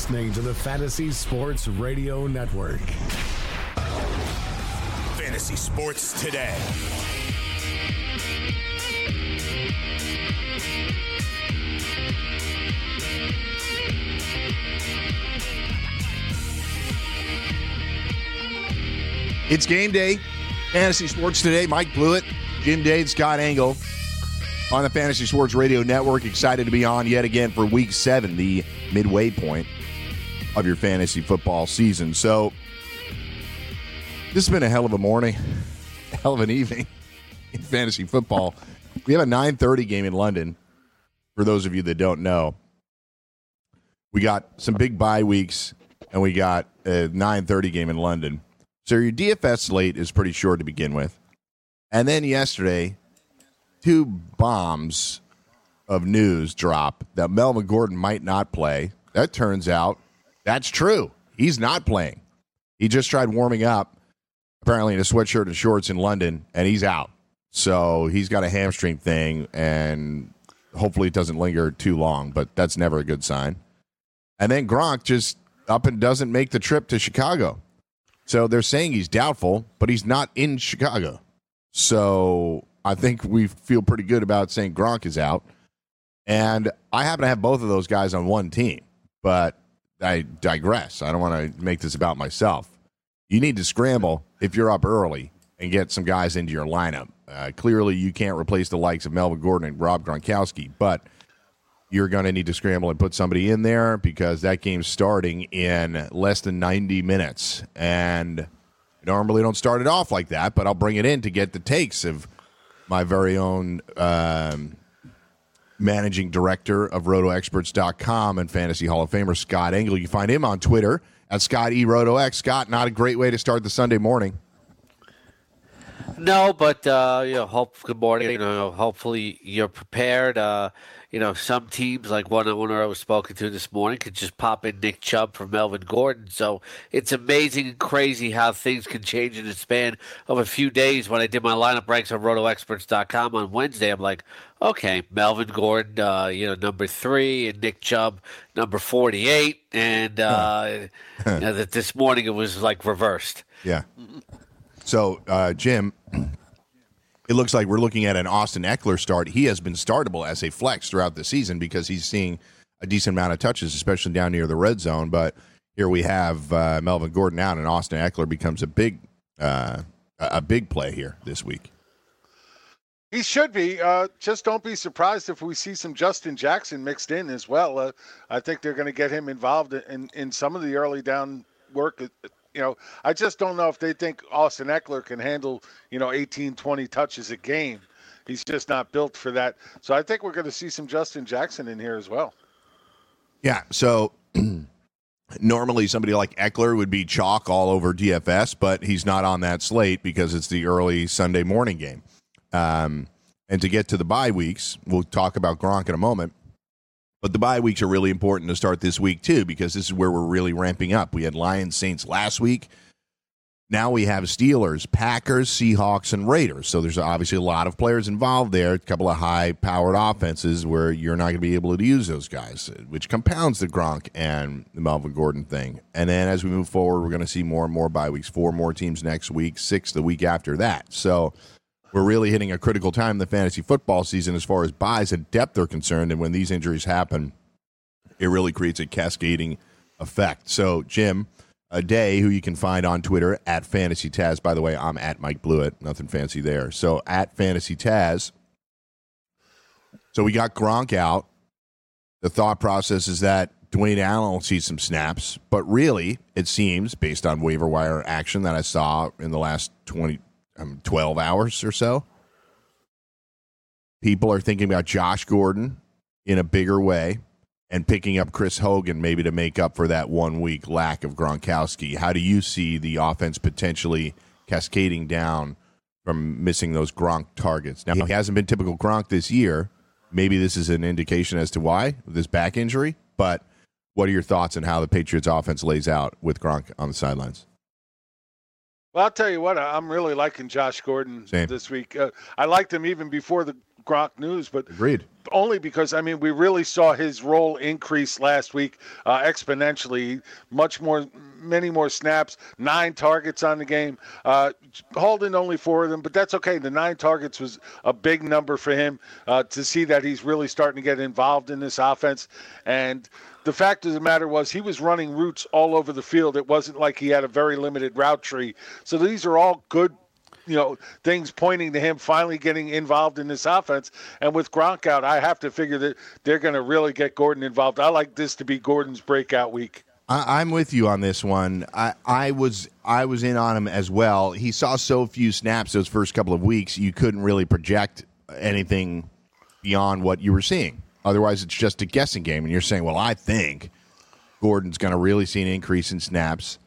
You're listening to the Fantasy Sports Radio Network. Fantasy Sports Today. It's game day. Fantasy Sports Today. Mike Blewitt, Jim Day, Scott Engel on the Fantasy Sports Radio Network. Excited to be on yet again for week seven, the midway point of your fantasy football season. So, this has been a hell of a morning, hell of an evening in fantasy football. We have a 9:30 game in London. For those of you that don't know, we got some big bye weeks, and we got a 9:30 game in London. So your DFS slate is pretty short to begin with, and then yesterday, two bombs of news drop that Melvin Gordon might not play. That turns out that's true. He's not playing. He just tried warming up, apparently in a sweatshirt and shorts in London, and he's out. So he's got a hamstring thing, and hopefully it doesn't linger too long, but that's never a good sign. And then Gronk just up and doesn't make the trip to Chicago. So they're saying he's doubtful, but he's not in Chicago. So I think we feel pretty good about saying Gronk is out. And I happen to have both of those guys on one team, but I digress. I don't want to make this about myself. You need to scramble if you're up early and get some guys into your lineup. Uh, clearly, you can't replace the likes of Melvin Gordon and Rob Gronkowski, but you're going to need to scramble and put somebody in there because that game's starting in less than 90 minutes. And I normally don't start it off like that, but I'll bring it in to get the takes of my very own um, managing director of rotoexperts.com and fantasy hall of famer scott engel you find him on twitter at scott e rotox scott not a great way to start the sunday morning No, but uh, you know, hope good morning. You know, hopefully you're prepared. Uh, you know, some teams like one owner I was spoken to this morning could just pop in Nick Chubb for Melvin Gordon. So it's amazing and crazy how things can change in the span of a few days. When I did my lineup ranks on RotoExperts.com on Wednesday, I'm like, okay, Melvin Gordon, uh, you know, number three, and Nick Chubb, number forty-eight, and uh, you know, that this morning it was like reversed. yeah so uh, jim it looks like we're looking at an austin ekeler start he has been startable as a flex throughout the season because he's seeing a decent amount of touches especially down near the red zone but here we have uh, melvin gordon out and austin ekeler becomes a big uh, a big play here this week He should be. Uh, just don't be surprised if we see some Justin Jackson mixed in as well. Uh, I think they're going to get him involved in, in some of the early down work. You know, I just don't know if they think Austin Ekeler can handle, you know, 18, 20 touches a game. He's just not built for that. So I think we're going to see some Justin Jackson in here as well. Yeah. So normally somebody like Ekeler would be chalk all over DFS, but he's not on that slate because it's the early Sunday morning game. Um, and to get to the bye weeks, we'll talk about Gronk in a moment. But the bye weeks are really important to start this week too, because this is where we're really ramping up. We had Lions Saints last week. Now we have Steelers, Packers, Seahawks, and Raiders. So there's obviously a lot of players involved there. A couple of high powered offenses where you're not going to be able to use those guys, which compounds the Gronk and the Melvin Gordon thing. And then as we move forward, we're going to see more and more bye weeks. Four more teams next week, six the week after that. So we're really hitting a critical time in the fantasy football season as far as buys and depth are concerned. And when these injuries happen, it really creates a cascading effect. So, Jim, a day who you can find on Twitter at Fantasy Taz. By the way, I'm at Mike Blewitt. Nothing fancy there. So at Fantasy Taz. So we got Gronk out. The thought process is that Dwayne Allen will see some snaps, but really, it seems based on waiver wire action that I saw in the last 20, um, 12 hours or so, people are thinking about Josh Gordon in a bigger way and picking up Chris Hogan maybe to make up for that one week lack of Gronkowski. How do you see the offense potentially cascading down from missing those Gronk targets? Now, he hasn't been typical Gronk this year. Maybe this is an indication as to why, this back injury. But what are your thoughts on how the Patriots offense lays out with Gronk on the sidelines? Well, I'll tell you what, I'm really liking Josh Gordon Same. this week. Uh, I liked him even before the Gronk news, but Agreed. only because I mean we really saw his role increase last week uh, exponentially. Much more, many more snaps, nine targets on the game. Uh, Holden only four of them, but that's okay. The nine targets was a big number for him uh, to see that he's really starting to get involved in this offense. And the fact of the matter was he was running routes all over the field. It wasn't like he had a very limited route tree. So these are all good you know things pointing to him finally getting involved in this offense. And with Gronk out, I have to figure that they're going to really get Gordon involved. I like this to be Gordon's breakout week. I, I'm with you on this one. I, I was I was in on him as well. He saw so few snaps those first couple of weeks, you couldn't really project anything beyond what you were seeing. Otherwise, it's just a guessing game, and you're saying, "Well, I think Gordon's going to really see an increase in snaps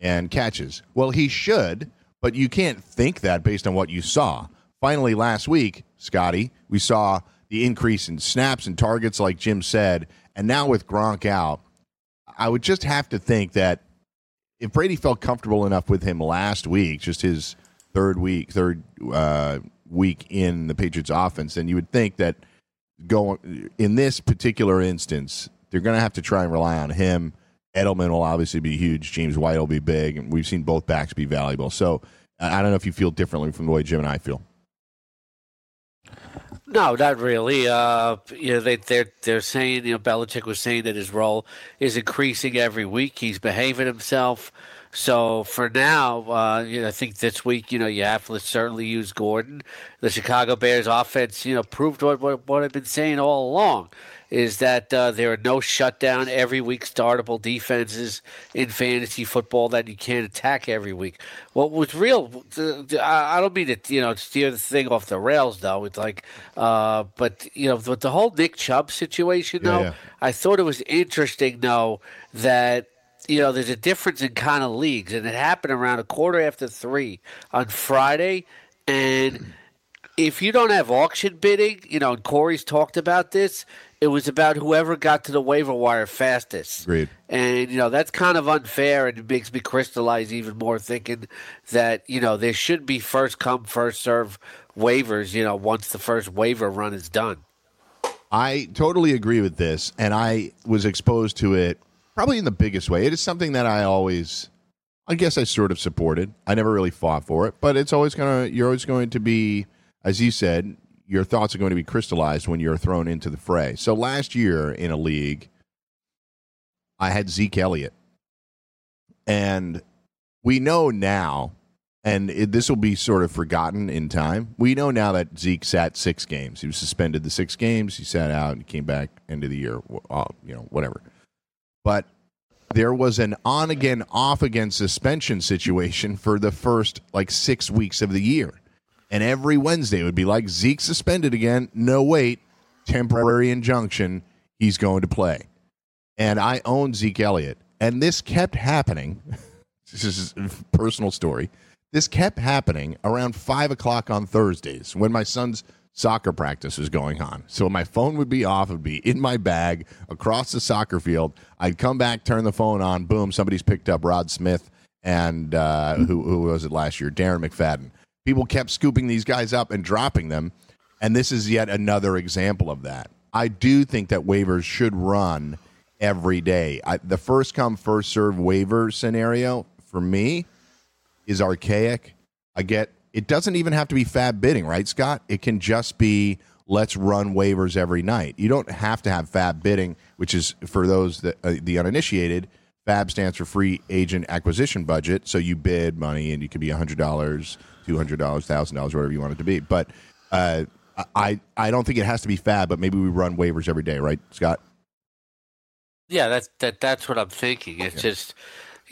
and catches." Well, he should, but you can't think that based on what you saw. Finally, last week, Scotty, we saw the increase in snaps and targets, like Jim said, and now with Gronk out, I would just have to think that if Brady felt comfortable enough with him last week, just his third week, third uh, week in the Patriots offense, then you would think that going in this particular instance, they're going to have to try and rely on him. Edelman will obviously be huge. James White will be big, and we've seen both backs be valuable. So I don't know if you feel differently from the way Jim and I feel. No, not really. Uh, you know, they, they're they're saying you know Belichick was saying that his role is increasing every week. He's behaving himself. So for now, uh, you know, I think this week, you know, you have to certainly use Gordon. The Chicago Bears offense, you know, proved what what, what I've been saying all along is that uh, there are no shutdown every week startable defenses in fantasy football that you can't attack every week. What was real? I don't mean to you know steer the thing off the rails though. It's like, uh, but you know, with the whole Nick Chubb situation Yeah, though, yeah. I thought it was interesting though that you know there's a difference in kind of leagues, and it happened around a quarter after three on Friday, and if you don't have auction bidding, you know, and Corey's talked about this, it was about whoever got to the waiver wire fastest. Agreed. And, you know, that's kind of unfair and it makes me crystallize even more thinking that, you know, there should be first come, first serve waivers, you know, once the first waiver run is done. I totally agree with this, and I was exposed to it probably in the biggest way. It is something that I always, I guess, I sort of supported. I never really fought for it, but it's always gonna. You're always going to be, as you said, your thoughts are going to be crystallized when you're thrown into the fray. So last year in a league, I had Zeke Elliott, and we know now. And it, this will be sort of forgotten in time. We know now that Zeke sat six games. He was suspended the six games. He sat out and came back end of the year. Uh, you know, whatever. But there was an on again, off again suspension situation for the first like six weeks of the year. And every Wednesday it would be like Zeke suspended again. No, wait, temporary injunction. He's going to play. And I own Zeke Elliott. And this kept happening. this is a personal story. This kept happening around five o'clock on Thursdays when my son's soccer practice was going on. So my phone would be off, it would be in my bag across the soccer field. I'd come back, turn the phone on, boom, somebody's picked up Rod Smith and uh, who, who was it last year? Darren McFadden. People kept scooping these guys up and dropping them. And this is yet another example of that. I do think that waivers should run every day. I, the first come, first serve waiver scenario for me is archaic. I get it doesn't even have to be FAAB bidding, right, Scott? It can just be let's run waivers every night. You don't have to have FAAB bidding, which is for those that uh, the uninitiated. FAAB stands for free agent acquisition budget, so you bid money, and you could be hundred dollars, two hundred dollars, thousand dollars, whatever you want it to be. But uh, I I don't think it has to be FAAB, but maybe we run waivers every day, right, Scott? Yeah, that's that. That's what I'm thinking. It's just,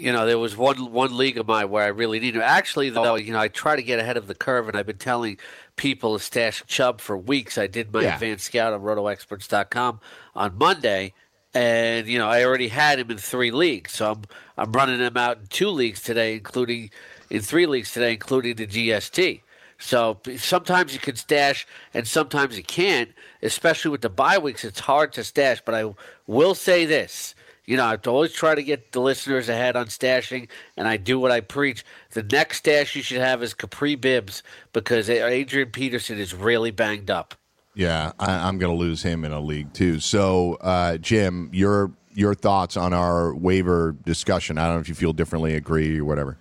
you know, there was one one league of mine where I really needed. To. Actually, though, oh. you know, I try to get ahead of the curve, and I've been telling people to stash Chubb for weeks. I did my Yeah. advanced scout on RotoExperts.com on Monday, and you know I already had him in three leagues, so I'm I'm running him out in two leagues today, including in three leagues today, including the GST. So sometimes you can stash, and sometimes you can't. Especially with the bye weeks, it's hard to stash. But I will say this: you know, I always try to get the listeners ahead on stashing, and I do what I preach. The next stash you should have is Kapri Bibbs because Adrian Peterson is really banged up. Yeah, I, am going to lose him in a league too. So, uh, Jim, your your thoughts on our waiver discussion? I don't know if you feel differently, agree, or whatever.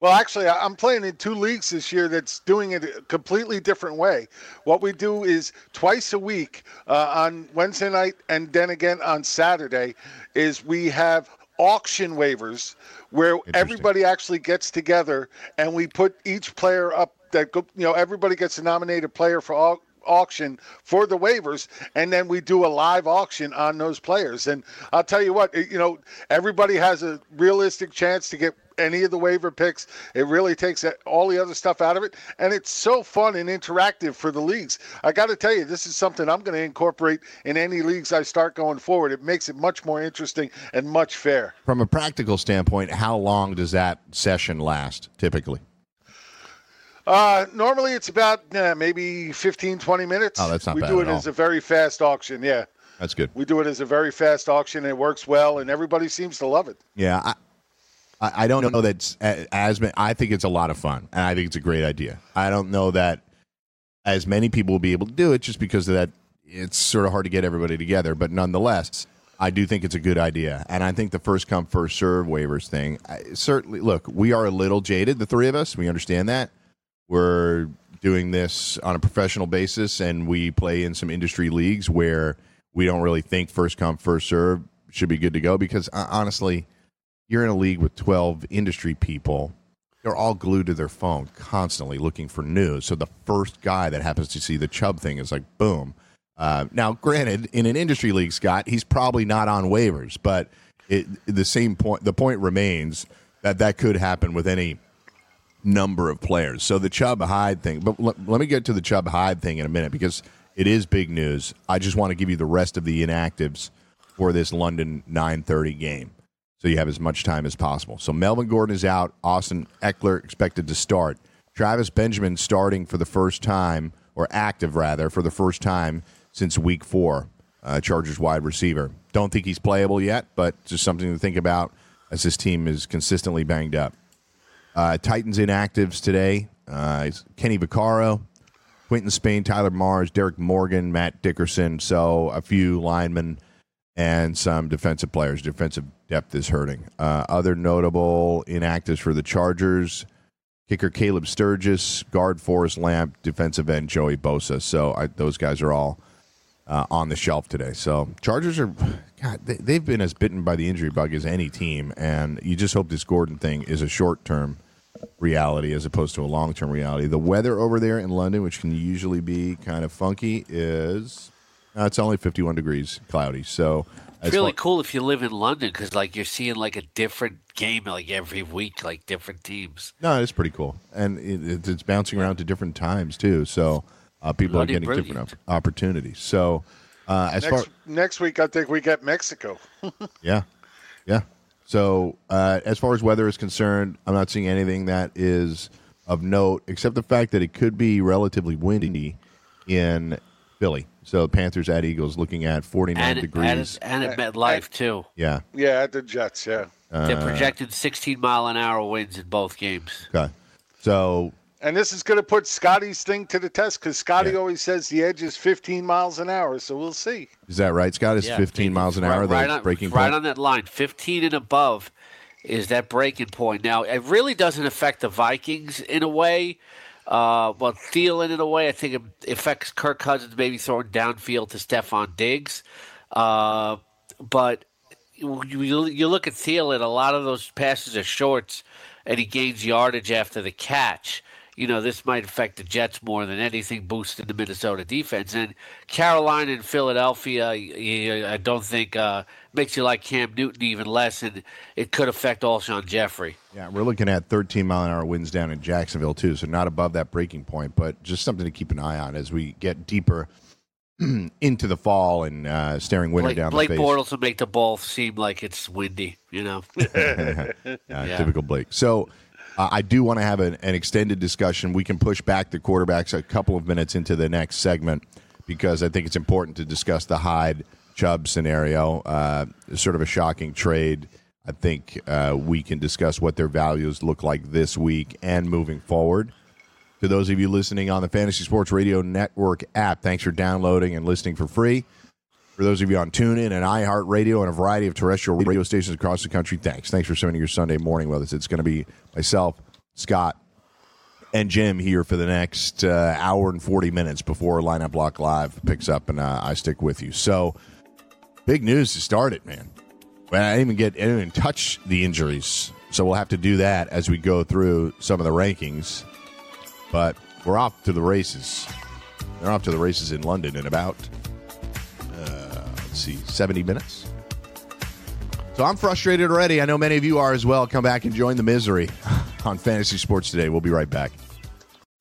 Well, actually, I'm playing in two leagues this year that's doing it a completely different way. What we do is twice a week uh, on Wednesday night and then again on Saturday is we have auction waivers where everybody actually gets together and we put each player up that you know everybody gets a nominated player for all auction for the waivers, and then we do a live auction on those players. And I'll tell you what, you know, everybody has a realistic chance to get any of the waiver picks. It really takes all the other stuff out of it, and it's so fun and interactive for the leagues. I got to tell you, this is something I'm going to incorporate in any leagues I start going forward. It makes it much more interesting and much fair. From a practical standpoint, how long does that session last typically? Uh, normally it's about maybe 15, 20 minutes. Oh, that's not we bad. We do it all. as a very fast auction. Yeah. That's good. We do it as a very fast auction. It works well, and everybody seems to love it. Yeah, I, I don't know that as I think it's a lot of fun, and I think it's a great idea. I don't know that as many people will be able to do it just because of that. It's sort of hard to get everybody together, but nonetheless, I do think it's a good idea, and I think the first come first serve waivers thing. I, certainly, look, we are a little jaded, the three of us. We understand that we're doing this on a professional basis, and we play in some industry leagues where we don't really think first come, first serve should be good to go because uh, honestly, you're in a league with 12 industry people. They're all glued to their phone constantly looking for news. So the first guy that happens to see the Chubb thing is like, boom. Uh, now, granted, in an industry league, Scott, he's probably not on waivers, but it, the same point, the point remains that that could happen with any number of players. So the Chubb Hyde thing, but l- let me get to the Chubb Hyde thing in a minute because it is big news. I just want to give you the rest of the inactives for this London 9:30 game, so you have as much time as possible. So Melvin Gordon is out. Austin Ekeler expected to start. Travis Benjamin starting for the first time, or active rather, for the first time since Week Four. Uh, Chargers wide receiver. Don't think he's playable yet, but just something to think about as this team is consistently banged up. Uh, Titans inactives today. Uh, Kenny Vaccaro, Quinton Spain, Tyler Marz, Derrick Morgan, Matt Dickerson. So a few linemen and some defensive players. Defensive depth is hurting. Uh, other notable inactives for the Chargers kicker Caleb Sturgis, guard Forrest Lamp, defensive end Joey Bosa. So I, those guys are all uh, on the shelf today. So Chargers are, God, they, have been as bitten by the injury bug as any team, and you just hope this Gordon thing is a short term reality as opposed to a long term reality. The weather over there in London, which can usually be kind of funky, is uh, it's only 51 degrees, cloudy. So it's really far- cool if you live in London because like you're seeing like a different game like every week, like different teams. No, it's pretty cool, and it, it's bouncing around to different times too. So uh, people Bloody are getting brilliant. different opportunities. So uh, as next, far next week, I think we get Mexico. yeah, yeah. So, uh, as far as weather is concerned, I'm not seeing anything that is of note, except the fact that it could be relatively windy in Philly. So, Panthers at Eagles looking at 49 and, degrees. And, and at MetLife, too. Yeah. Yeah, at the Jets, yeah. Uh, They're projected 16 mile an hour winds in both games. Okay. So, and this is going to put Scotty's thing to the test because Scotty yeah. always says the edge is 15 miles an hour. So we'll see. Is that right, Scott? Is yeah, 15 miles an right, hour right on, breaking right point? on that line? 15 and above is that breaking point. Now, it really doesn't affect the Vikings in a way. Uh, well, Thielen in a way, I think it affects Kirk Cousins maybe throwing downfield to Stefon Diggs. Uh, but you, you look at Thielen, a lot of those passes are shorts, and he gains yardage after the catch you know, this might affect the Jets more than anything, boosting the Minnesota defense. And Carolina and Philadelphia, I don't think uh, makes you like Cam Newton even less, and it could affect Alshon Jeffery. Yeah, we're looking at 13 mile an hour winds down in Jacksonville too, so not above that breaking point, but just something to keep an eye on as we get deeper into the fall and uh, staring winter Blake, down Blake the face. Bortles will make the ball seem like it's windy. You know. Yeah, Typical Blake. So uh, I do want to have an, an extended discussion. We can push back the quarterbacks a couple of minutes into the next segment because I think it's important to discuss the Hyde Chubb scenario. Uh, sort of a shocking trade. I think uh, we can discuss what their values look like this week and moving forward. To those of you listening on the Fantasy Sports Radio Network app, thanks for downloading and listening for free. For those of you on TuneIn and iHeartRadio and a variety of terrestrial radio stations across the country, thanks. Thanks for spending your Sunday morning with us. It's going to be myself, Scott, and Jim here for the next uh, hour and 40 minutes before Lineup Block Live picks up and uh, I stick with you. So, big news to start it, man. I didn't even get I even touch the injuries. So, we'll have to do that as we go through some of the rankings. But we're off to the races. They're off to the races in London in about see, 70 minutes. So I'm frustrated already. I know many of you are as well. Come back and join the misery on Fantasy Sports Today. We'll be right back.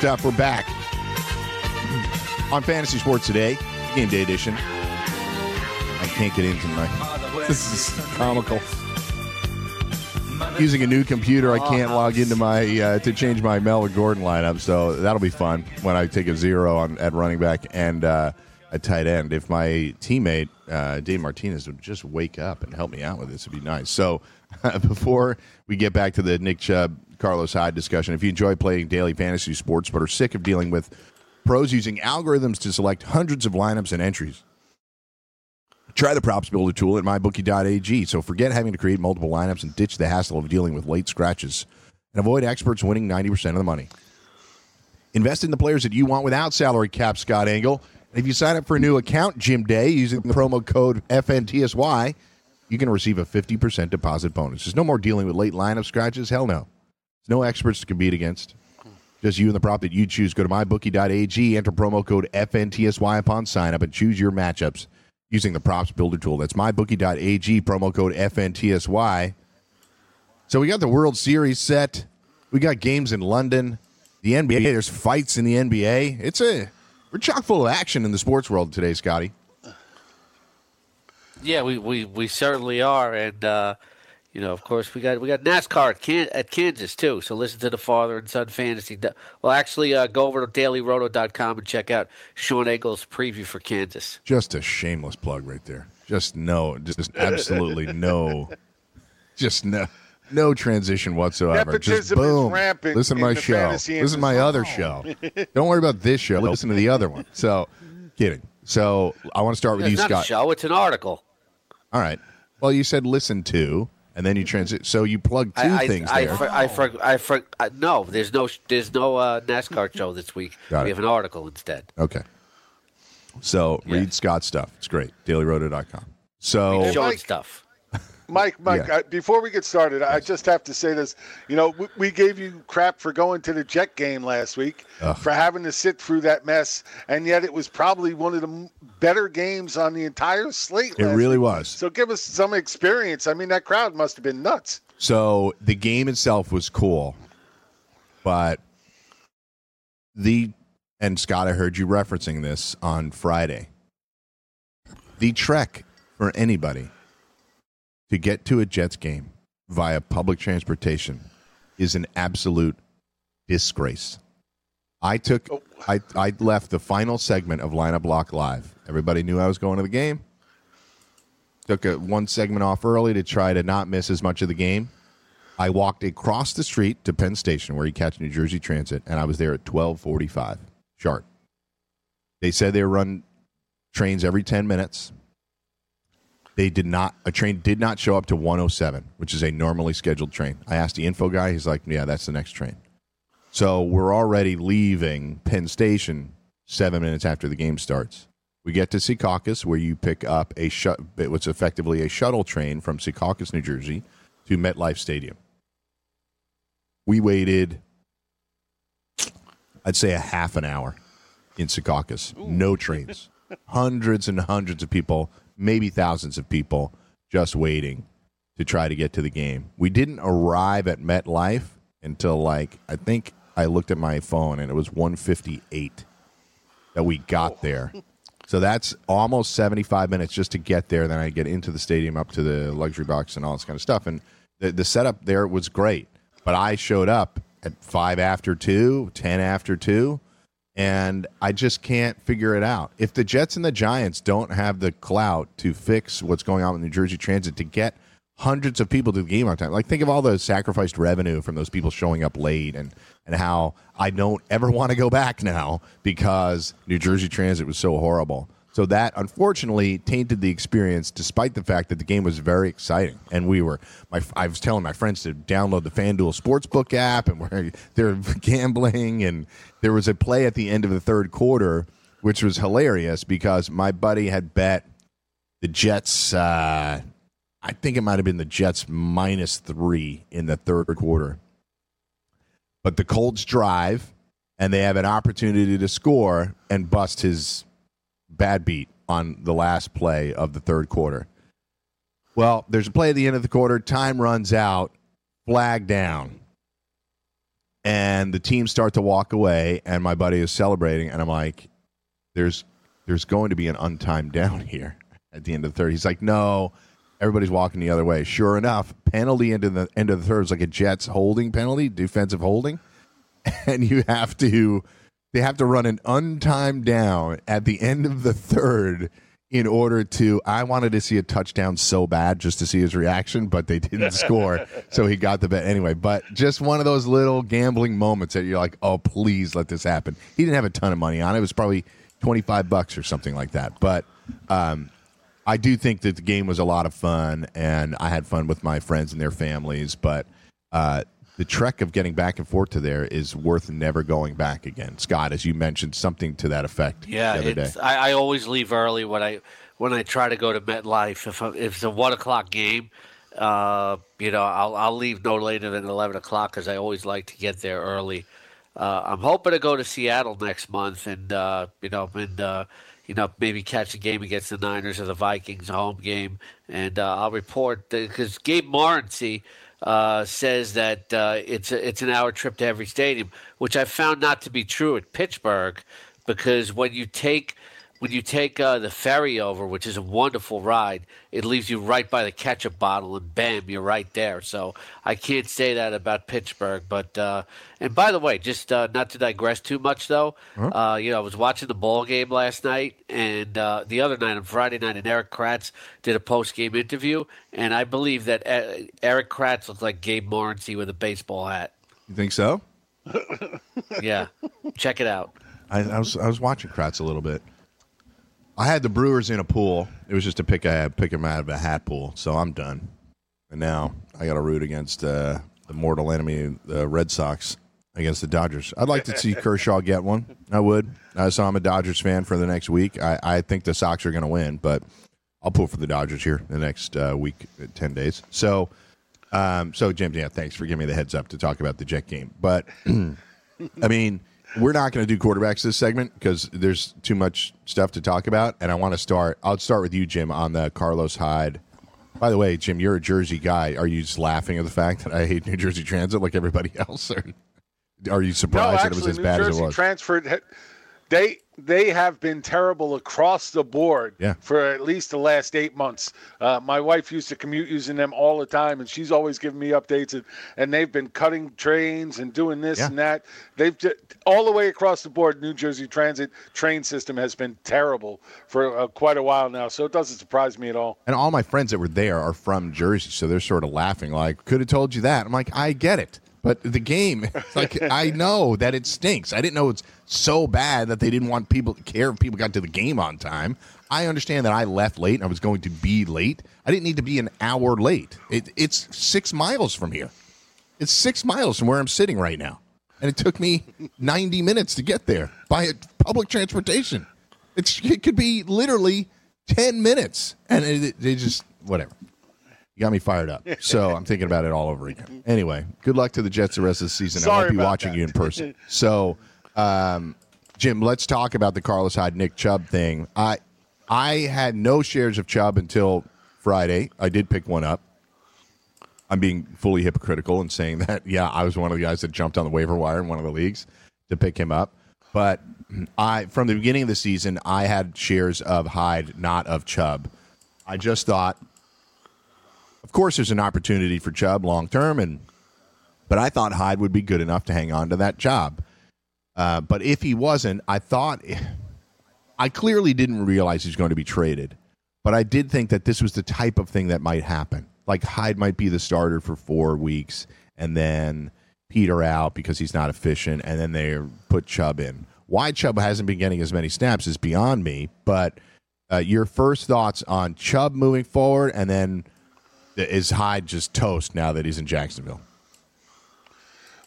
Stuff, we're back on Fantasy Sports Today, Game Day Edition. I can't get into my. This is comical. Using a new computer, I can't log into my uh, to change my Mel Melvin Gordon lineup. So that'll be fun when I take a zero on at running back and uh, a tight end. If my teammate uh, Dave Martinez would just wake up and help me out with this, it'd be nice. So before we get back to the Nick Chubb Carlos Hyde discussion, if you enjoy playing daily fantasy sports but are sick of dealing with pros using algorithms to select hundreds of lineups and entries. Try the props builder tool at mybookie.ag. So forget having to create multiple lineups and ditch the hassle of dealing with late scratches and avoid experts winning 90% of the money. Invest in the players that you want without salary cap, Scott Engel. If you sign up for a new account, Jim Day, using the promo code FNTSY, you can receive a 50% deposit bonus. There's no more dealing with late lineup scratches. Hell no. No experts to compete against. Just you and the prop that you choose. Go to mybookie.ag, enter promo code FNTSY upon sign up, and choose your matchups using the props builder tool. That's mybookie.ag, promo code FNTSY. So we got the World Series set. We got games in London. The NBA, there's fights in the NBA. It's a we're chock full of action in the sports world today, Scotty. Yeah, we, we, we certainly are, and uh, you know, of course, we got we got NASCAR at, Can- at Kansas too. So listen to the father and son fantasy. Well, actually, uh, go over to dailyroto.com and check out Sean Engel's preview for Kansas. Just a shameless plug right there. Just no, just absolutely no, just no, no transition whatsoever. Just Nepotism is boom. rampant Listen to my show. fantasy Listen to my industry. other show. Don't worry about this show. Listen to the other one. So, kidding. So I want to start with It's you, not Scott. a show; it's an article. All right. Well, you said listen to, and then you transit. So you plug two I, I, things I, there. for, I, for, I, for, I, no, there's no, there's no uh, NASCAR show this week. Got we it. have an article instead. okay. So Yeah. read Scott's stuff. It's great. DailyRoto.com. So Hey, Showing stuff. Mike, Mike, Yeah. uh, before we get started, I just have to say this. You know, we, we gave you crap for going to the Jet game last week, Ugh. for having to sit through that mess, and yet it was probably one of the better games on the entire slate. it really week. was. So give us some experience. I mean, that crowd must have been nuts. So the game itself was cool, but the and Scott, I heard you referencing this on Friday. The trek for anybody to get to a Jets game via public transportation is an absolute disgrace. I took oh. I, I left the final segment of Lineup Block Live. Everybody knew I was going to the game. Took a, one segment off early to try to not miss as much of the game. I walked across the street to Penn Station where you catch New Jersey Transit, and I was there at twelve forty-five sharp. They said they run trains every ten minutes. They did not. A train did not show up to one oh seven, which is a normally scheduled train. I asked the info guy. He's like, "Yeah, that's the next train." So we're already leaving Penn Station seven minutes after the game starts. We get to Secaucus, where you pick up a sh- what's effectively a shuttle train from Secaucus, New Jersey, to MetLife Stadium. We waited, I'd say, a half an hour in Secaucus. No trains. hundreds and hundreds of people, maybe thousands of people, just waiting to try to get to the game. We didn't arrive at MetLife until like I think I looked at my phone and it was 158 that we got oh. there. So that's almost 75 minutes just to get there. Then I get into the stadium, up to the luxury box, and all this kind of stuff. And the, the setup there was great. But I showed up at five after two, 10 after two, and I just can't figure it out. If the Jets and the Giants don't have the clout to fix what's going on with New Jersey Transit to get hundreds of people to the game on time, like think of all the sacrificed revenue from those people showing up late and, and how I don't ever want to go back now because New Jersey Transit was so horrible. So that unfortunately tainted the experience, despite the fact that the game was very exciting. And we were, my, I was telling my friends to download the FanDuel Sportsbook app, and we're, they're gambling. And there was a play at the end of the third quarter, which was hilarious because my buddy had bet the Jets. Uh, I think it might have been the Jets minus three in the third quarter. But the Colts drive, and they have an opportunity to score and bust his bad beat on the last play of the third quarter. Well, there's a play at the end of the quarter. Time runs out. Flag down. And the team start to walk away, and my buddy is celebrating, and I'm like, "There's, there's going to be an untimed down here at the end of the third." He's like, "No, everybody's walking the other way." Sure enough, penalty into the end of the third is like a Jets holding penalty, defensive holding, and you have to they have to run an untimed down at the end of the third in order to I wanted to see a touchdown so bad just to see his reaction, but they didn't score. So he got the bet anyway. But just one of those little gambling moments that you're like, oh please let this happen. He didn't have a ton of money on it. It was probably twenty five bucks or something like that. But um, I do think that the game was a lot of fun and I had fun with my friends and their families, but uh, the trek of getting back and forth to there is worth never going back again. Scott, as you mentioned, something to that effect. Yeah, the other day. I, I always leave early when I when I try to go to MetLife. If, I, if it's a one o'clock game, uh, you know, I'll I'll leave no later than eleven o'clock because I always like to get there early. Uh, I'm hoping to go to Seattle next month and uh, you know and uh, you know maybe catch a game against the Niners or the Vikings, a home game, and uh, I'll report because Gabe Morency uh, says that uh, it's a, it's an hour trip to every stadium, which I found not to be true at Pittsburgh, because when you take when you take uh, the ferry over, which is a wonderful ride, it leaves you right by the ketchup bottle, and bam, you're right there. So I can't say that about Pittsburgh. But uh, and by the way, just uh, not to digress too much, though, uh, you know, I was watching the ball game last night, and uh, the other night on Friday night, and Erik Kratz did a post game interview, and I believe that uh, Erik Kratz looked like Gabe Morency with a baseball hat. You think so? Yeah, check it out. I, I was I was watching Kratz a little bit. I had the Brewers in a pool. It was just to pick a pick them out of a hat pool. So I'm done. And now I got to root against uh, the mortal enemy, the Red Sox, against the Dodgers. I'd like to see Kershaw get one. I would. Uh, so I'm a Dodgers fan for the next week. I, I think the Sox are going to win, but I'll pull for the Dodgers here the next uh, week, uh, ten days. So, um, so James, yeah, thanks for giving me the heads up to talk about the Jet game. But I mean, we're not going to do quarterbacks this segment because there's too much stuff to talk about, and I want to start. I'll start with you, Jim, on the Carlos Hyde. By the way, Jim, you're a Jersey guy. Are you just laughing at the fact that I hate New Jersey Transit like everybody else, or are you surprised no, that it was as New bad Jersey as it was? transferred. They they have been terrible across the board Yeah. for at least the last eight months. Uh, my wife used to commute using them all the time, and she's always giving me updates. And, and they've been cutting trains and doing this Yeah. and that. They've ju- all the way across the board. New Jersey Transit train system has been terrible for uh, quite a while now, so it doesn't surprise me at all. And all my friends that were there are from Jersey, so they're sort of laughing, like, could have told you that. I'm like, I get it. But the game, like, I know that it stinks. I didn't know it's so bad that they didn't want people to care if people got to the game on time. I understand that I left late and I was going to be late. I didn't need to be an hour late. It, it's six miles from here. It's six miles from where I'm sitting right now. And it took me 90 minutes to get there by public transportation. It's, it could be literally 10 minutes. And it, it, it just, whatever. You got me fired up. So I'm thinking about it all over again. Anyway, good luck to the Jets the rest of the season. Sorry I won't be watching that. you in person. So, um, Jim, let's talk about the Carlos Hyde Nick Chubb thing. I I had no shares of Chubb until Friday. I did pick one up. I'm being fully hypocritical and saying that, yeah, I was one of the guys that jumped on the waiver wire in one of the leagues to pick him up. But I, from the beginning of the season, I had shares of Hyde, not of Chubb. I just thought, of course, there's an opportunity for Chubb long term, and but I thought Hyde would be good enough to hang on to that job. Uh, but if he wasn't, I thought I clearly didn't realize he's going to be traded. But I did think that this was the type of thing that might happen. Like Hyde might be the starter for four weeks and then Peter out because he's not efficient, and then they put Chubb in. Why Chubb hasn't been getting as many snaps is beyond me. But uh, your first thoughts on Chubb moving forward, and then is Hyde just toast now that he's in Jacksonville?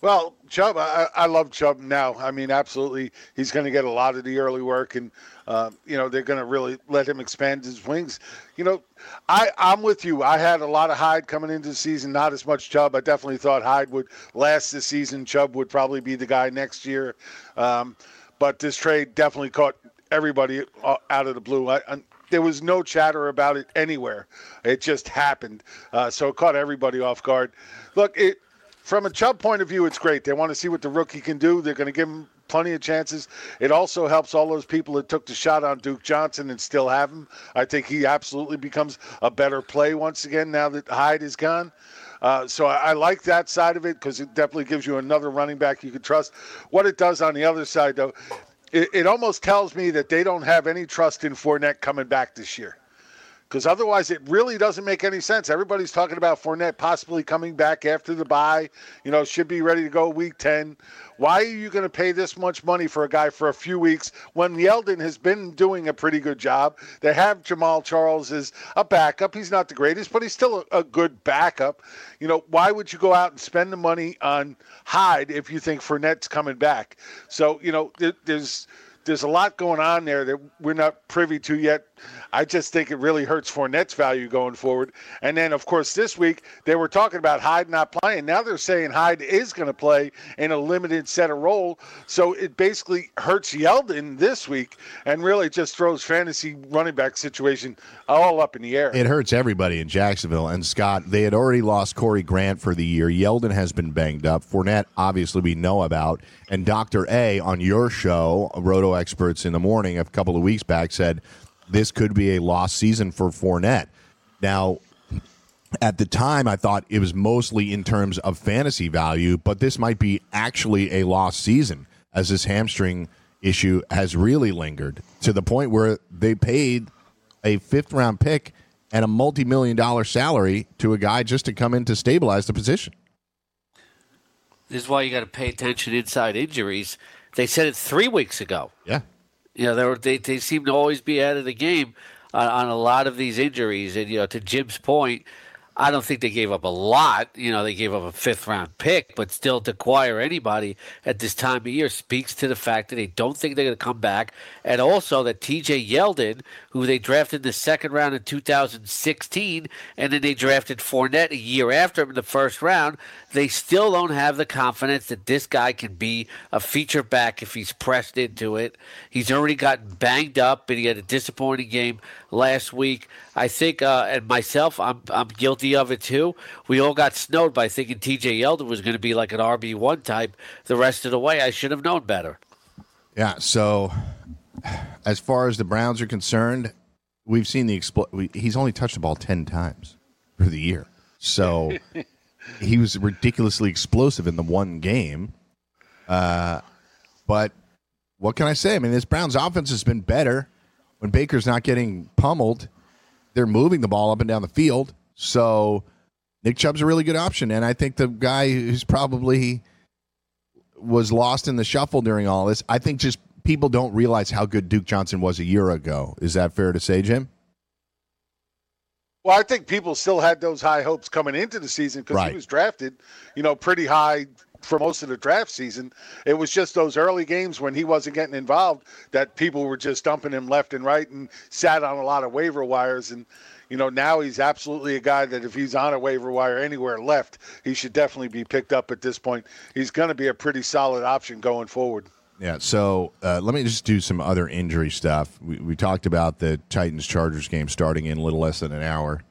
Well, Chubb, I, I love Chubb now. I mean, absolutely, he's going to get a lot of the early work, and uh, you know they're going to really let him expand his wings. You know, I I'm with you. I had a lot of Hyde coming into the season, not as much Chubb. I definitely thought Hyde would last this season. Chubb would probably be the guy next year, um, but this trade definitely caught everybody uh, out of the blue. I, I, there was no chatter about it anywhere. It just happened, uh, so it caught everybody off guard. Look, it from a Chubb point of view, it's great. They want to see what the rookie can do. They're going to give him plenty of chances. It also helps all those people that took the shot on Duke Johnson and still have him. I think he absolutely becomes a better play once again now that Hyde is gone. Uh, so I, I like that side of it because it definitely gives you another running back you can trust. What it does on the other side, though, it, it almost tells me that they don't have any trust in Fournette coming back this year because otherwise it really doesn't make any sense. Everybody's talking about Fournette possibly coming back after the bye. You know, should be ready to go week 10. Why are you going to pay this much money for a guy for a few weeks when Yeldon has been doing a pretty good job? They have Jamaal Charles as a backup. He's not the greatest, but he's still a, a good backup. You know, why would you go out and spend the money on Hyde if you think Fournette's coming back? So, you know, there, there's there's a lot going on there that we're not privy to yet. I just think it really hurts Fournette's value going forward. And then, of course, this week they were talking about Hyde not playing. Now they're saying Hyde is going to play in a limited set of role. So it basically hurts Yeldon this week and really just throws fantasy running back situation all up in the air. It hurts everybody in Jacksonville. And Scott, they had already lost Corey Grant for the year. Yeldon has been banged up. Fournette, obviously, we know about. And Dr. A on your show, Roto Experts in the Morning, a couple of weeks back, said this could be a lost season for Fournette. Now, at the time, I thought it was mostly in terms of fantasy value, but this might be actually a lost season as this hamstring issue has really lingered to the point where they paid a fifth round pick and a multi million dollar salary to a guy just to come in to stabilize the position. This is why you got to pay attention inside injuries. They said it three weeks ago. Yeah. You know, they, were, they, they seem to always be out of the game on, on a lot of these injuries. And, you know, to Jim's point, I don't think they gave up a lot. You know, they gave up a fifth round pick, but still to acquire anybody at this time of year speaks to the fact that they don't think they're going to come back. And also that TJ Yeldon, who they drafted in the second round in 2016, and then they drafted Fournette a year after him in the first round, they still don't have the confidence that this guy can be a feature back if he's pressed into it. He's already gotten banged up, and he had a disappointing game last week. I think, uh, and myself, I'm I'm guilty of it too. We all got snowed by thinking T.J. Yeldon was going to be like an RB one type the rest of the way. I should have known better. Yeah. So, as far as the Browns are concerned, we've seen the expl- we, He's only touched the ball ten times for the year. So, he was ridiculously explosive in the one game. Uh, but what can I say? I mean, this Browns offense has been better when Baker's not getting pummeled. They're moving the ball up and down the field. So, Nick Chubb's a really good option, and I think the guy who's probably was lost in the shuffle during all this. I think just people don't realize how good Duke Johnson was a year ago. Is that fair to say, Jim? Well, I think people still had those high hopes coming into the season because Right. he was drafted, you know, pretty high for most of the draft season. It was just those early games when he wasn't getting involved that people were just dumping him left and right and sat on a lot of waiver wires. And, you know, now he's absolutely a guy that if he's on a waiver wire anywhere left, he should definitely be picked up at this point. He's going to be a pretty solid option going forward. Yeah. So uh, let me just do some other injury stuff. We, we talked about the Titans Chargers game starting in a little less than an hour.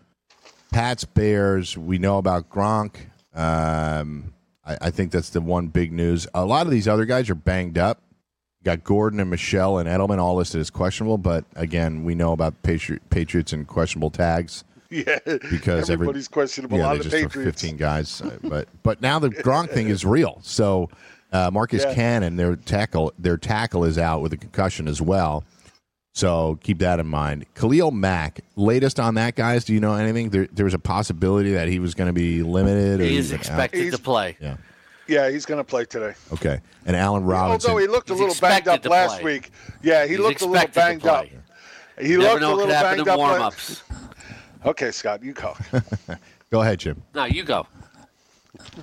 Pats Bears. We know about Gronk. Um, I, I think that's the one big news. A lot of these other guys are banged up. You got Gordon and Michel and Edelman all listed as questionable, but again, we know about Patri- Patriots and questionable tags. Yeah, because every- everybody's questionable Yeah, on they the Patriots. 15 guys, uh, but but now the Gronk thing is real. So uh, Marcus Yeah. Cannon, their tackle, their tackle is out with a concussion as well. So keep that in mind. Khalil Mack, latest on that, guys. Do you know anything? There, there was a possibility that he was going to be limited. Or He is even out. expected He's- to play. Yeah. Yeah, he's going to play today. Okay. And Allen Robinson. Although he looked a little banged up last play. week. Yeah, he He's looked a little banged up. He never looked a know what little could banged up. la- warm-ups. Okay, Scott, you go. Go ahead, Jim. No, you go.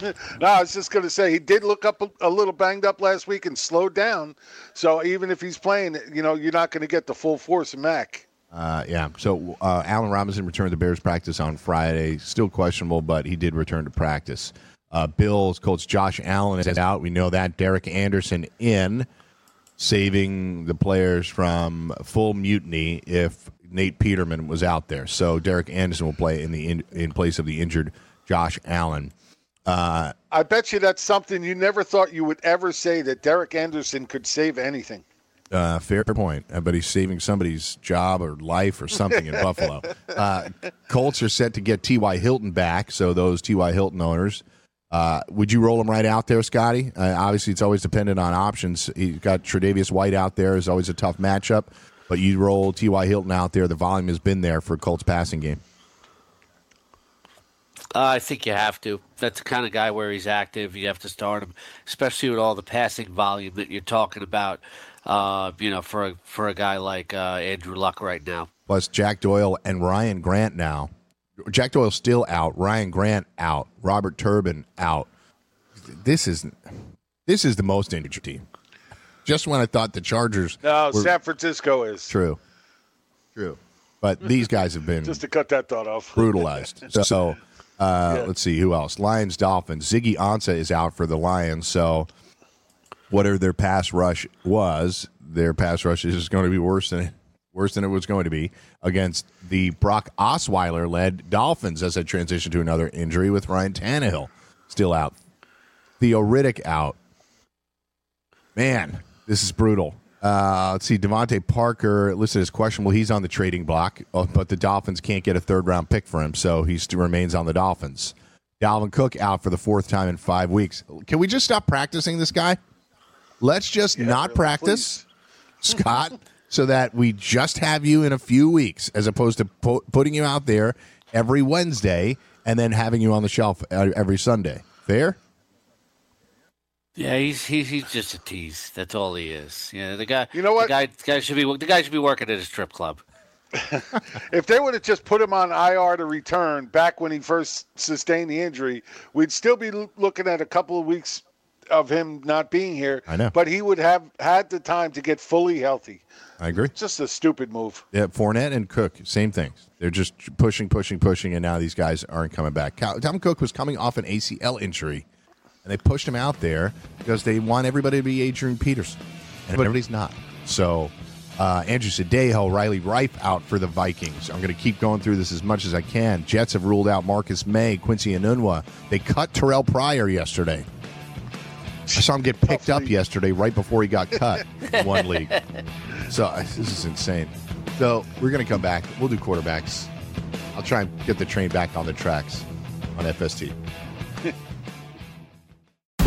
No, I was just going to say he did look up a, a little banged up last week and slowed down. So even if he's playing, you know, you're not going to get the full force of Mack. Uh, yeah. So uh, Allen Robinson returned to Bears practice on Friday. Still questionable, but he did return to practice. Uh, Bills coach Josh Allen is out. We know that. Derek Anderson in, saving the players from full mutiny if Nate Peterman was out there. So Derek Anderson will play in the in, in place of the injured Josh Allen. Uh, I bet you that's something you never thought you would ever say that Derek Anderson could save anything. Uh, fair point, uh, but he's saving somebody's job or life or something in Buffalo. Uh, Colts are set to get T.Y. Hilton back, so those T.Y. Hilton owners, uh, would you roll him right out there, Scotty? Uh, obviously, it's always dependent on options. He's got Tre'Davious White out there is always a tough matchup, but you roll T.Y. Hilton out there. The volume has been there for Colts passing game. Uh, I think you have to. That's the kind of guy where he's active. You have to start him, especially with all the passing volume that you're talking about. Uh, you know, for a, for a guy like uh, Andrew Luck right now. Plus Jack Doyle and Ryan Grant now. Jack Doyle's still out. Ryan Grant out. Robert Turbin out. This is this is the most injured team. Just when I thought the Chargers No, were San Francisco is. true, true, but these guys have been Just to cut that thought off. brutalized. So, uh, let's see who else. Lions, Dolphins. Ziggy Ansah is out for the Lions. So whatever their pass rush was, their pass rush is going to be worse than worse than it was going to be against the Brock Osweiler led Dolphins as they transition to another injury with Ryan Tannehill still out. Theo Riddick out. Man, this is brutal. Uh, let's see, DeVante Parker listed as questionable. He's on the trading block, uh, but the Dolphins can't get a third round pick for him, so he still remains on the Dolphins. Dalvin Cook out for the fourth time in five weeks. Can we just stop practicing this guy? Let's just not really, practice, Scott, so that we just have you in a few weeks, as opposed to pu- putting you out there every Wednesday and then having you on the shelf uh, every Sunday. Fair? Yeah, he's he's, he's just a tease. That's all he is. Yeah, the guy. You know what? The guy, the guy should be the guy should be working at a strip club. If they would have just put him on IR to return back when he first sustained the injury, we'd still be looking at a couple of weeks of him not being here. I know. But he would have had the time to get fully healthy. I agree. Just a stupid move. Yeah, Fournette and Cook, same things. They're just pushing, pushing, pushing, and now these guys aren't coming back. Tom Cook was coming off an ACL injury, and they pushed him out there because they want everybody to be Adrian Peterson, and everybody's not. So, uh, Andrew Sendejo, Riley Reiff out for the Vikings. I'm going to keep going through this as much as I can. Jets have ruled out Marcus Maye, Quincy Enunwa. They cut Terrelle Pryor yesterday. I saw him get picked up yesterday right before he got cut in one league. So uh, this is insane. So we're going to come back. We'll do quarterbacks. I'll try and get the train back on the tracks on FST.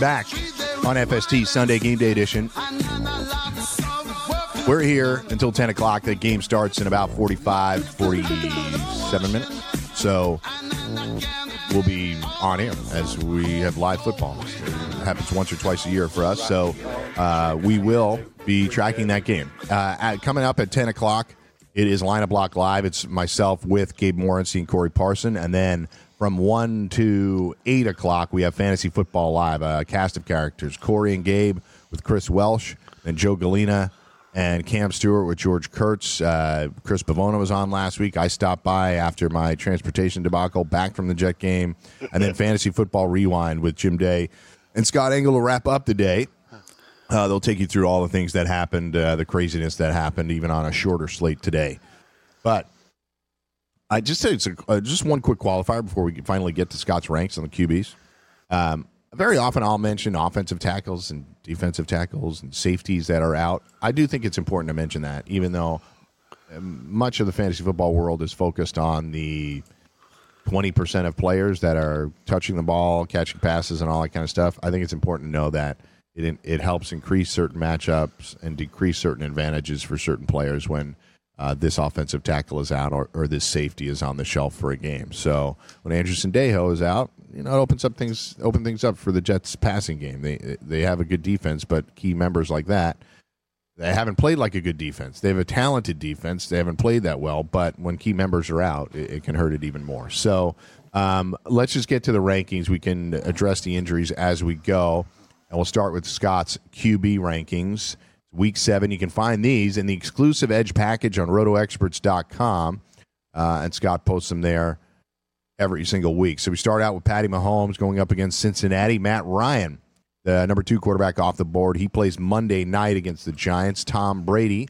Back on FST Sunday Game Day Edition. We're here until 10 o'clock. The game starts in about 45, 47 minutes. So we'll be on air as we have live football. It happens once or twice a year for us. So uh, we will be tracking that game. Uh, at, coming up at 10 o'clock, it is Line of Block Live. It's myself with Gabe Morency and Corey Parson. And then from 1 to 8 o'clock, we have Fantasy Football Live, a cast of characters. Corey and Gabe with Chris Welsh, and Joe Galena and Cam Stewart with George Kurtz. Uh, Chris Pavona was on last week. I stopped by after my transportation debacle back from the Jet game. And then Fantasy Football Rewind with Jim Day. And Scott Engel will wrap up the day. Uh, they'll take you through all the things that happened, uh, the craziness that happened, even on a shorter slate today. But I just say it's a, uh, just one quick qualifier before we finally get to Scott's ranks on the QBs. Um, very often I'll mention offensive tackles and defensive tackles and safeties that are out. I do think it's important to mention that, even though um, much of the fantasy football world is focused on the 20% of players that are touching the ball, catching passes, and all that kind of stuff. I think it's important to know that it, it helps increase certain matchups and decrease certain advantages for certain players when uh, this offensive tackle is out or, or this safety is on the shelf for a game. So when Andrew Sendejo is out, you know, it opens up things open things up for the Jets passing game. They they have a good defense, but key members like that they haven't played like a good defense. They have a talented defense. They haven't played that well, but when key members are out, it, it can hurt it even more. So um, let's just get to the rankings. We can address the injuries as we go, and we'll start with Scott's QB rankings. Week seven, you can find these in the exclusive Edge package on RotoExperts.com, uh, and Scott posts them there every single week. So we start out with Patty Mahomes going up against Cincinnati. Matt Ryan, the number two quarterback off the board, he plays Monday night against the Giants. Tom Brady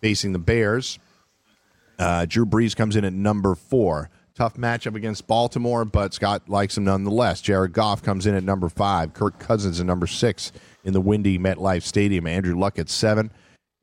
facing the Bears. Uh, Drew Brees comes in at number four. Tough matchup against Baltimore, but Scott likes him nonetheless. Jared Goff comes in at number five. Kirk Cousins at number six in the windy MetLife Stadium. Andrew Luck at seven.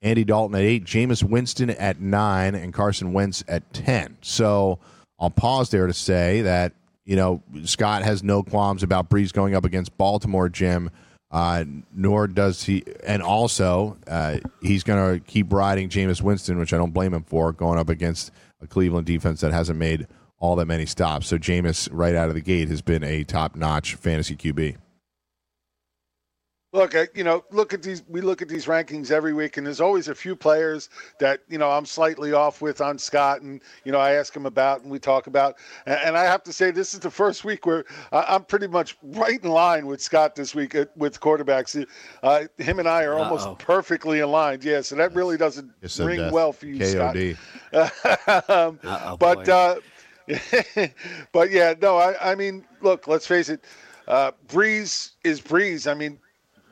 Andy Dalton at eight. Jameis Winston at nine. And Carson Wentz at 10. So I'll pause there to say that, you know, Scott has no qualms about Brees going up against Baltimore, Jim. Uh, nor does he, and also uh, he's going to keep riding Jameis Winston, which I don't blame him for, going up against a Cleveland defense that hasn't made all that many stops. So Jameis, right out of the gate, has been a top-notch fantasy QB. Look, you know, look at these. We look at these rankings every week, and there's always a few players that you know I'm slightly off with on Scott, and you know I ask him about, and we talk about. And, I have to say, this is the first week where I'm pretty much right in line with Scott this week uh, with quarterbacks. Uh, him and I are almost Uh-oh. perfectly aligned. Yeah, so that really doesn't ring death. well for you, KOD. Scott. um, but uh, but yeah, no, I, I mean, look, let's face it. Uh, Brees is Breeze. I mean,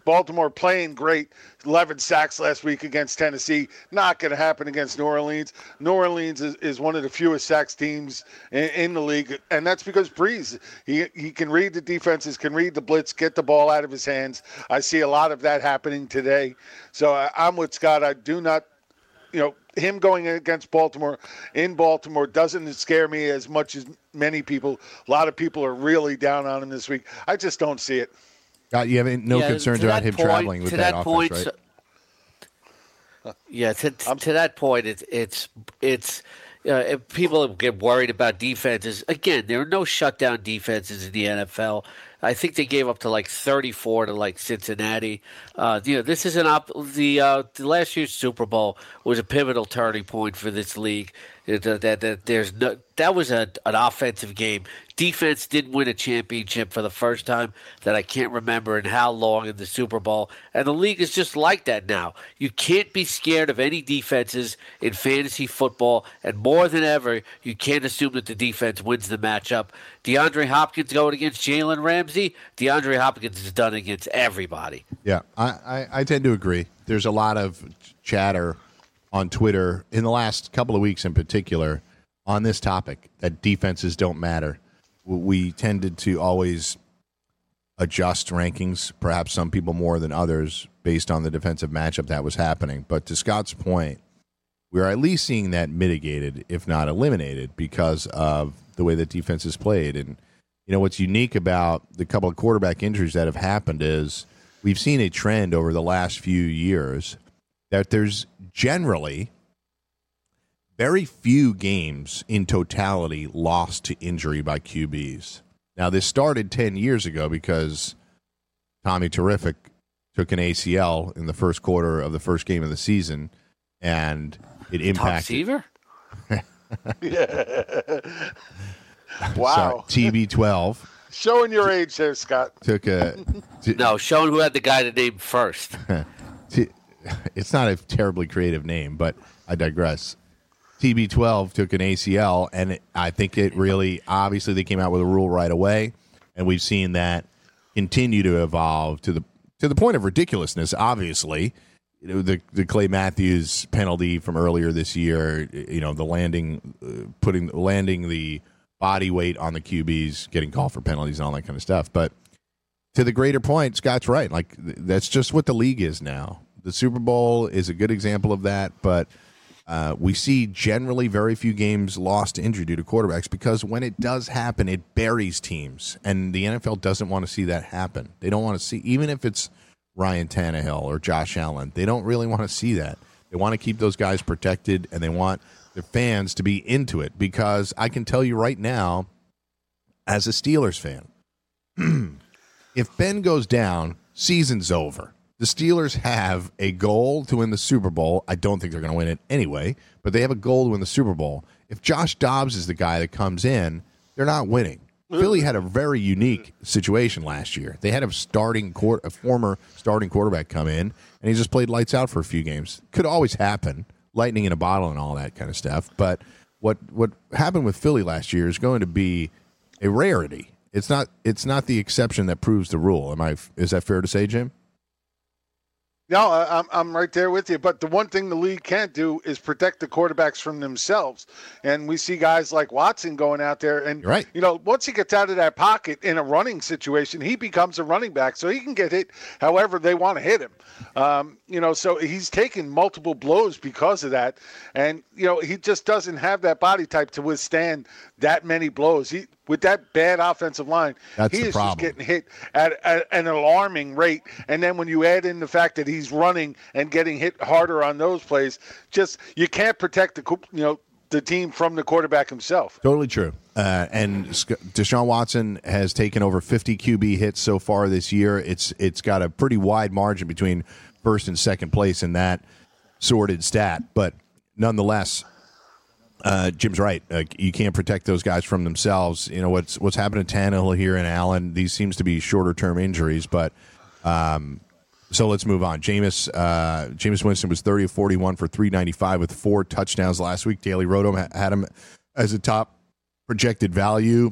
Baltimore playing great. 11 sacks last week against Tennessee. Not going to happen against New Orleans. New Orleans is, is one of the fewest sacks teams in, in, the league, and that's because Brees he he can read the defenses, can read the blitz, get the ball out of his hands. I see a lot of that happening today. So I, I'm with Scott. I do not, you know, him going against Baltimore in Baltimore doesn't scare me as much as many people. A lot of people are really down on him this week. I just don't see it. Uh, you have no yeah, concerns about him point, traveling with that, that offense, right? Yeah, to, to that point, it's it's it's uh, if people get worried about defenses, again, there are no shutdown defenses in the NFL. I think they gave up to like 34 to like Cincinnati. Uh, you know, this is an op- the uh, the last year's Super Bowl was a pivotal turning point for this league. That, that, that there's no that was a, an offensive game. Defense didn't win a championship for the first time that I can't remember in how long in the Super Bowl. And the league is just like that now. You can't be scared of any defenses in fantasy football. And more than ever, you can't assume that the defense wins the matchup. DeAndre Hopkins going against Jalen Ramsey. DeAndre Hopkins is done against everybody. Yeah, I, I, I tend to agree. There's a lot of chatter on Twitter in the last couple of weeks in particular on this topic that defenses don't matter. We tended to always adjust rankings, perhaps some people more than others, based on the defensive matchup that was happening. But to Scott's point, we're at least seeing that mitigated, if not eliminated, because of the way that defense is played. And, you know, what's unique about the couple of quarterback injuries that have happened is we've seen a trend over the last few years that there's generally very few games in totality lost to injury by QBs. Now, this started 10 years ago because Tommy Terrific took an ACL in the first quarter of the first game of the season, and it impacted. Seaver? Wow. TB12 Showing your age there, Scott. took a. t- No, showing who had the guy to name first. T- it's not a terribly creative name, but I digress. TB12 took an ACL, and it, I think it really obviously they came out with a rule right away, and we've seen that continue to evolve to the to the point of ridiculousness. Obviously, you know the the Clay Matthews penalty from earlier this year. You know the landing, uh, putting landing the body weight on the QBs, getting called for penalties and all that kind of stuff, but to the greater point, Scott's right. Like that's just what the league is now. The Super Bowl is a good example of that, but uh, we see generally very few games lost to injury due to quarterbacks because when it does happen, it buries teams, and the NFL doesn't want to see that happen. They don't want to see, even if it's Ryan Tannehill or Josh Allen, they don't really want to see that. They want to keep those guys protected, and they want their fans to be into it because I can tell you right now, as a Steelers fan, if Ben goes down, season's over. The Steelers have a goal to win the Super Bowl. I don't think they're going to win it anyway, but they have a goal to win the Super Bowl. If Josh Dobbs is the guy that comes in, they're not winning. Philly had a very unique situation last year. They had a starting court, a former starting quarterback come in, and he just played lights out for a few games. Could always happen, lightning in a bottle and all that kind of stuff. But what what happened with Philly last year is going to be a rarity. It's not it's not the exception that proves the rule. Am I? Is that fair to say, Jim? No, I- I'm I'm right there with you. But the one thing the league can't do is protect the quarterbacks from themselves. And we see guys like Watson going out there, and You're right. you know, once he gets out of that pocket in a running situation, he becomes a running back, so he can get hit however they want to hit him. Um, you know, so he's taken multiple blows because of that, and you know, he just doesn't have that body type to withstand that many blows. He with that bad offensive line, That's he is problem. just getting hit at, at an alarming rate. And then when you add in the fact that he's running and getting hit harder on those plays, just you can't protect the you know the team from the quarterback himself. Totally true. Uh, and Deshaun Watson has taken over 50 QB hits so far this year. It's it's got a pretty wide margin between first and second place in that sorted stat, but nonetheless, uh, Jim's right. Uh, you can't protect those guys from themselves. You know what's what's happened to Tannehill here and Allen. These seems to be shorter term injuries, but um, so let's move on. Jameis uh, Jameis Winston was thirty of forty one for three ninety five with four touchdowns last week. Daily Rotom ha- had him as a top projected value.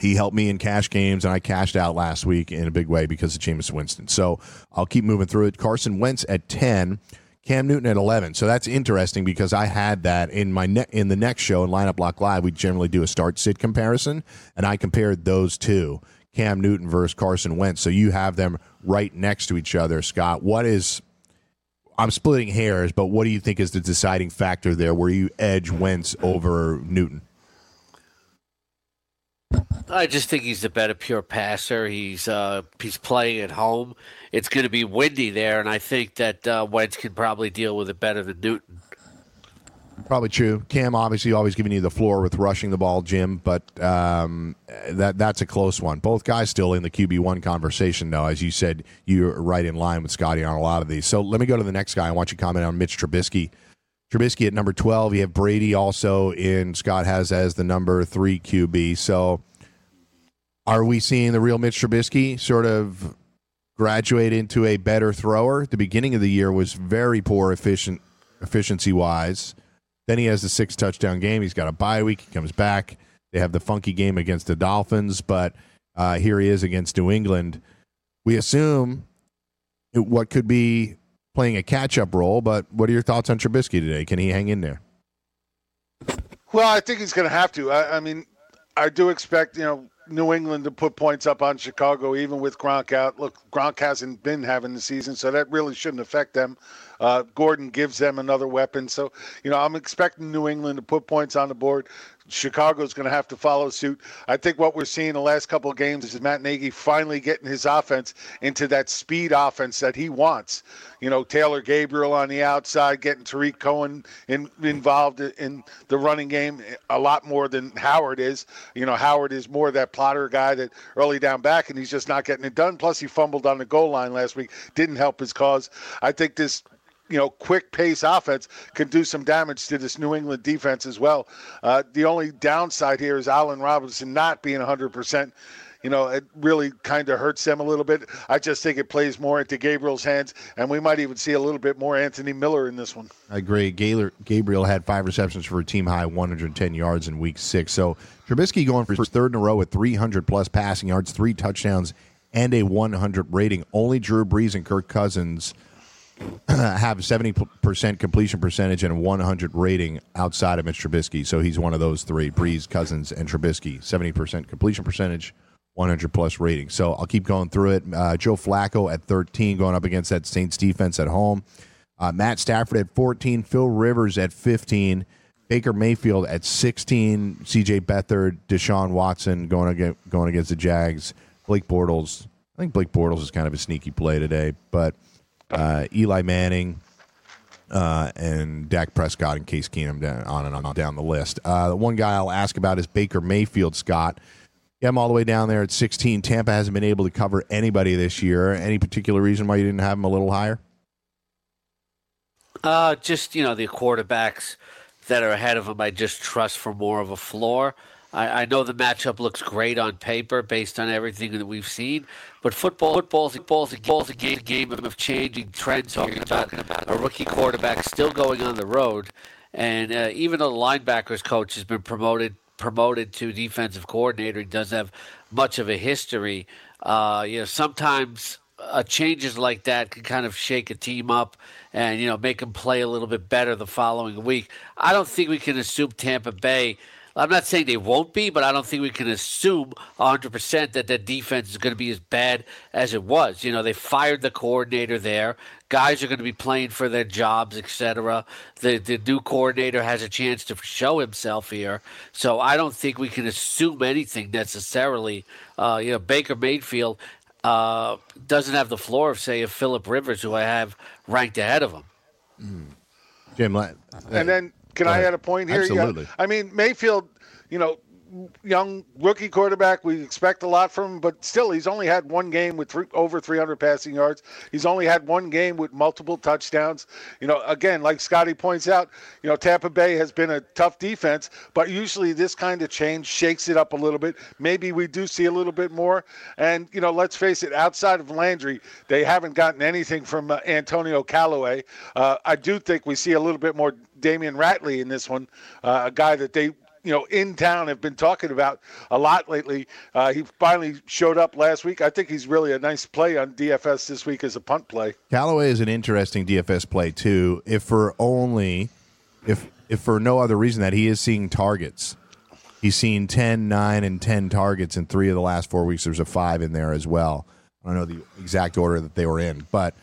He helped me in cash games, and I cashed out last week in a big way because of Jameis Winston. So I'll keep moving through it. Carson Wentz at ten. Cam Newton at eleven. So that's interesting because I had that in my ne- in the next show in Lineup Block Live. We generally do a start sit comparison, and I compared those two, Cam Newton versus Carson Wentz. So you have them right next to each other, Scott. What is I'm splitting hairs, but what do you think is the deciding factor there where you edge Wentz over Newton? I just think he's a better pure passer. He's uh, he's playing at home. It's going to be windy there, and I think that uh, Wentz can probably deal with it better than Newton. Probably true. Cam obviously always giving you the floor with rushing the ball, Jim, but um, that that's a close one. Both guys still in the QB one conversation, though. As you said, you're right in line with Scotty on a lot of these. So let me go to the next guy. I want you to comment on Mitch Trubisky. Trubisky at number twelve. You have Brady also in. Scott has as the number three QB. So are we seeing the real Mitch Trubisky sort of graduate into a better thrower? The beginning of the year was very poor efficient efficiency wise. Then he has the six touchdown game. He's got a bye week. He comes back. They have the funky game against the Dolphins, but uh, here he is against New England. We assume what could be playing a catch up role, but what are your thoughts on Trubisky today? Can he hang in there? Well, I think he's going to have to. I, I mean, I do expect, you know, New England to put points up on Chicago, even with Gronk out. Look, Gronk hasn't been having the season, so that really shouldn't affect them. Uh, Gordon gives them another weapon. So, you know, I'm expecting New England to put points on the board. Chicago's going to have to follow suit. I think what we're seeing the last couple of games is Matt Nagy finally getting his offense into that speed offense that he wants. You know, Taylor Gabriel on the outside, getting Tarik Cohen in, involved in the running game a lot more than Howard is. You know, Howard is more that plotter guy that early down back, and he's just not getting it done. Plus, he fumbled on the goal line last week, didn't help his cause. I think this you know, quick pace offense can do some damage to this New England defense as well. Uh, the only downside here is Allen Robinson not being 100%. You know, it really kind of hurts them a little bit. I just think it plays more into Gabriel's hands, and we might even see a little bit more Anthony Miller in this one. I agree. Gabriel had five receptions for a team high 110 yards in week six. So Trubisky going for third in a row with 300 plus passing yards, three touchdowns, and a 100 rating. Only Drew Brees and Kirk Cousins – have 70% completion percentage and 100 rating outside of Mitch Trubisky. So he's one of those three Brees, Cousins, and Trubisky. 70% completion percentage, 100 plus rating. So I'll keep going through it. Uh, Joe Flacco at 13, going up against that Saints defense at home. Uh, Matt Stafford at 14, Phil Rivers at 15, Baker Mayfield at 16, CJ Beathard, Deshaun Watson going against, going against the Jags, Blake Bortles. I think Blake Bortles is kind of a sneaky play today, but uh, Eli Manning, uh, and Dak Prescott and Case Keenum down, on and on down the list. Uh, the one guy I'll ask about is Baker Mayfield, Scott. Yeah, I'm all the way down there at 16. Tampa hasn't been able to cover anybody this year. Any particular reason why you didn't have him a little higher? Uh, just, you know, the quarterbacks that are ahead of him, I just trust for more of a floor. I, I know the matchup looks great on paper based on everything that we've seen, but football, football's, football's, football's a game, a game of changing trends. Talking about a rookie quarterback still going on the road, and uh, even though the linebackers coach has been promoted promoted to defensive coordinator, he doesn't have much of a history. Uh, you know, sometimes uh, changes like that can kind of shake a team up and you know make them play a little bit better the following week. I don't think we can assume Tampa Bay I'm not saying they won't be, but I don't think we can assume 100% that that defense is going to be as bad as it was. You know, they fired the coordinator there. Guys are going to be playing for their jobs, etc. The the new coordinator has a chance to show himself here, so I don't think we can assume anything necessarily. Uh, you know, Baker Mayfield uh, doesn't have the floor of say of Philip Rivers, who I have ranked ahead of him. Mm. Jim, uh, and then can I add a point here? Absolutely. I mean, Mayfield, you know, young rookie quarterback. We expect a lot from him, but still, he's only had one game with three, over 300 passing yards. He's only had one game with multiple touchdowns. You know, again, like Scotty points out, you know, Tampa Bay has been a tough defense, but usually this kind of change shakes it up a little bit. Maybe we do see a little bit more. And, you know, let's face it, outside of Landry, they haven't gotten anything from uh, Antonio Callaway. Uh, I do think we see a little bit more Damion Ratley in this one, uh, a guy that they you know in town have been talking about a lot lately. Uh, he finally showed up last week. I think he's really a nice play on DFS this week as a punt play. Callaway is an interesting DFS play too, if for only if if for no other reason that he is seeing targets. He's seen 10, 9, and 10 targets in three of the last four weeks. There's a five in there as well. I don't know the exact order that they were in, but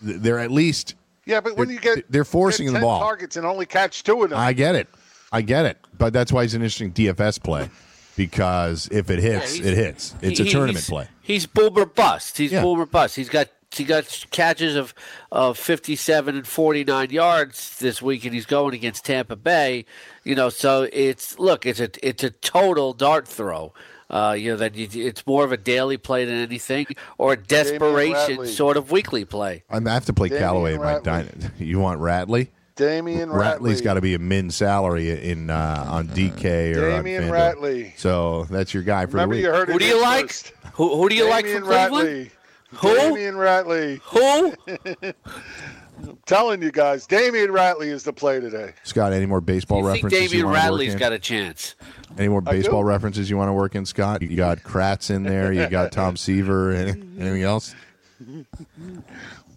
they're at least yeah, but when you get they're forcing the ball targets and only catch two of them. I get it, I get it, but that's why he's an interesting DFS play because if it hits, Yeah, it hits. It's he- a tournament he's, play. He's boomer bust. He's Yeah. boomer bust. He's got he got catches of of 57 and 49 yards this week, and he's going against Tampa Bay. You know, so it's look, it's a it's a total dart throw. Uh, you know that you, it's more of a daily play than anything, or a desperation Ratley. sort of weekly play. I have to play Damian Callaway in my Ratley. dining. You want Ratley? Damion Ratley. has got to be a min salary in uh, on DK or Damian on Ratley. So that's your guy for Remember the you week. heard it Who do you like? first. Who who do you like Damian from Cleveland? Ratley. Who? Damion Ratley. Who? Telling you guys, Damion Ratley is the play today. Scott, any more baseball I think references you Damian want to work in? got a chance. Any more baseball references you want to work in, Scott? You got Kratz in there. You got Tom Seaver. Anything else?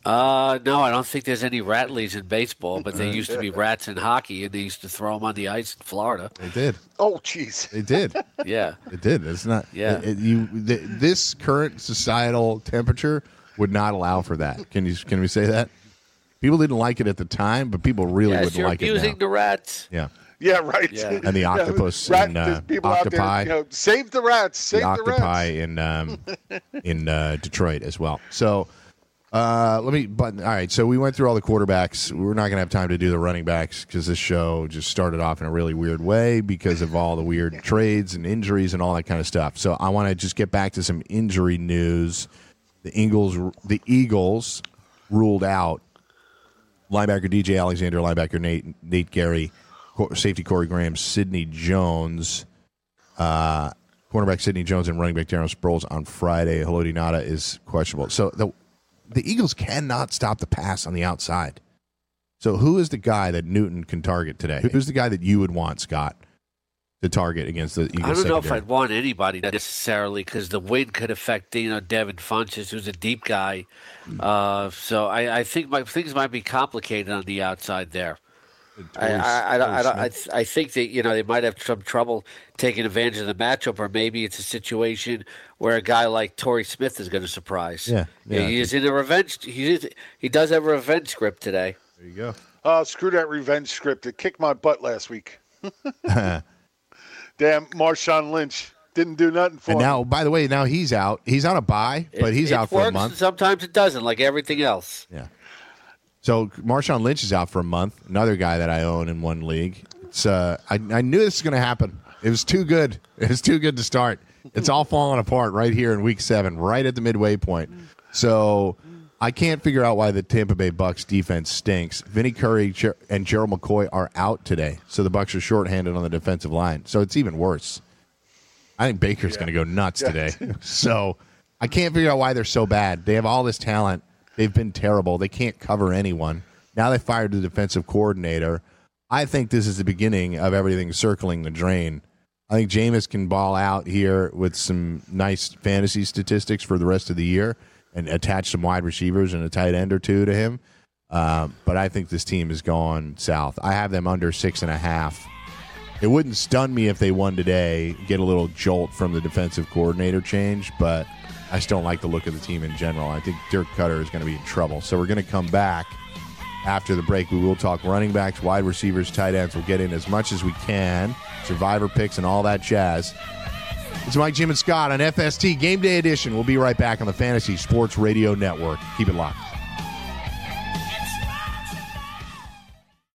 Uh, no, I don't think there's any Ratleys in baseball, but they used to be rats in hockey, and they used to throw them on the ice in Florida. They did. Oh, jeez. They did. Yeah. It did. It's not. Yeah. it- it- you. th this current societal temperature would not allow for that. Can you? Can we say that? People didn't like it at the time, but people really yes, wouldn't like it abusing now. the rats. yeah. Yeah, right. Yeah. And the octopus rat, in, uh, people Octopi. out there, you know, save the rats, save the the, octopi rats. in um, in uh, Detroit as well. So uh, let me. But all right, so we went through all the quarterbacks. We're not going to have time to do the running backs because this show just started off in a really weird way because of all the weird trades and injuries and all that kind of stuff. So I want to just get back to some injury news. The Eagles, the Eagles ruled out linebacker DJ Alexander, linebacker Nate Nate Gerry, safety Corey Graham, Sidney Jones, uh, cornerback Sidney Jones, and running back Darren Sproles on Friday. Haloti Ngata is questionable. So the the Eagles cannot stop the pass on the outside. So who is the guy that Newton can target today? Who's the guy that you would want, Scott, to target against the Eagles? I don't know if? I'd want anybody necessarily because the wind could affect you know Devin Funchess, who's a deep guy. Uh, so I, I think my things might be complicated on the outside there. I, I, I, I, I, think that you know they might have some trouble taking advantage of the matchup, or maybe it's a situation where a guy like Torrey Smith is going to surprise. Yeah, yeah, I he is in a revenge. He is, he does have a revenge script today. There you go. Oh, screw that revenge script. It kicked my butt last week. Damn, Marshawn Lynch didn't do nothing for him. And me. now, by the way, now he's out. He's on a buy, but It- he's it out for a and month. Sometimes it doesn't, like everything else. Yeah. So Marshawn Lynch is out for a month. Another guy that I own in one league. It's uh, I, I knew this was going to happen. It was too good. It was too good to start. It's all falling apart right here in week seven, right at the midway point. So I can't figure out why the Tampa Bay Bucks defense stinks. Vinny Curry and Gerald McCoy are out today, so the Bucks are shorthanded on the defensive line. So it's even worse. I think Baker's going to go nuts today. so I can't figure out why they're so bad. They have all this talent. They've been terrible. They can't cover anyone. Now they fired the defensive coordinator. I think this is the beginning of everything circling the drain. I think Jameis can ball out here with some nice fantasy statistics for the rest of the year and attach some wide receivers and a tight end or two to him. Um, but I think this team is gone south. I have them under six and a half. It wouldn't stun me if they won today, get a little jolt from the defensive coordinator change, but I just don't like the look of the team in general. I think Dirk Koetter is going to be in trouble. So we're going to come back after the break. We will talk running backs, wide receivers, tight ends. We'll get in as much as we can, survivor picks, and all that jazz. It's Mike, Jim, and Scott on FST Game Day Edition. We'll be right back on the Fantasy Sports Radio Network. Keep it locked.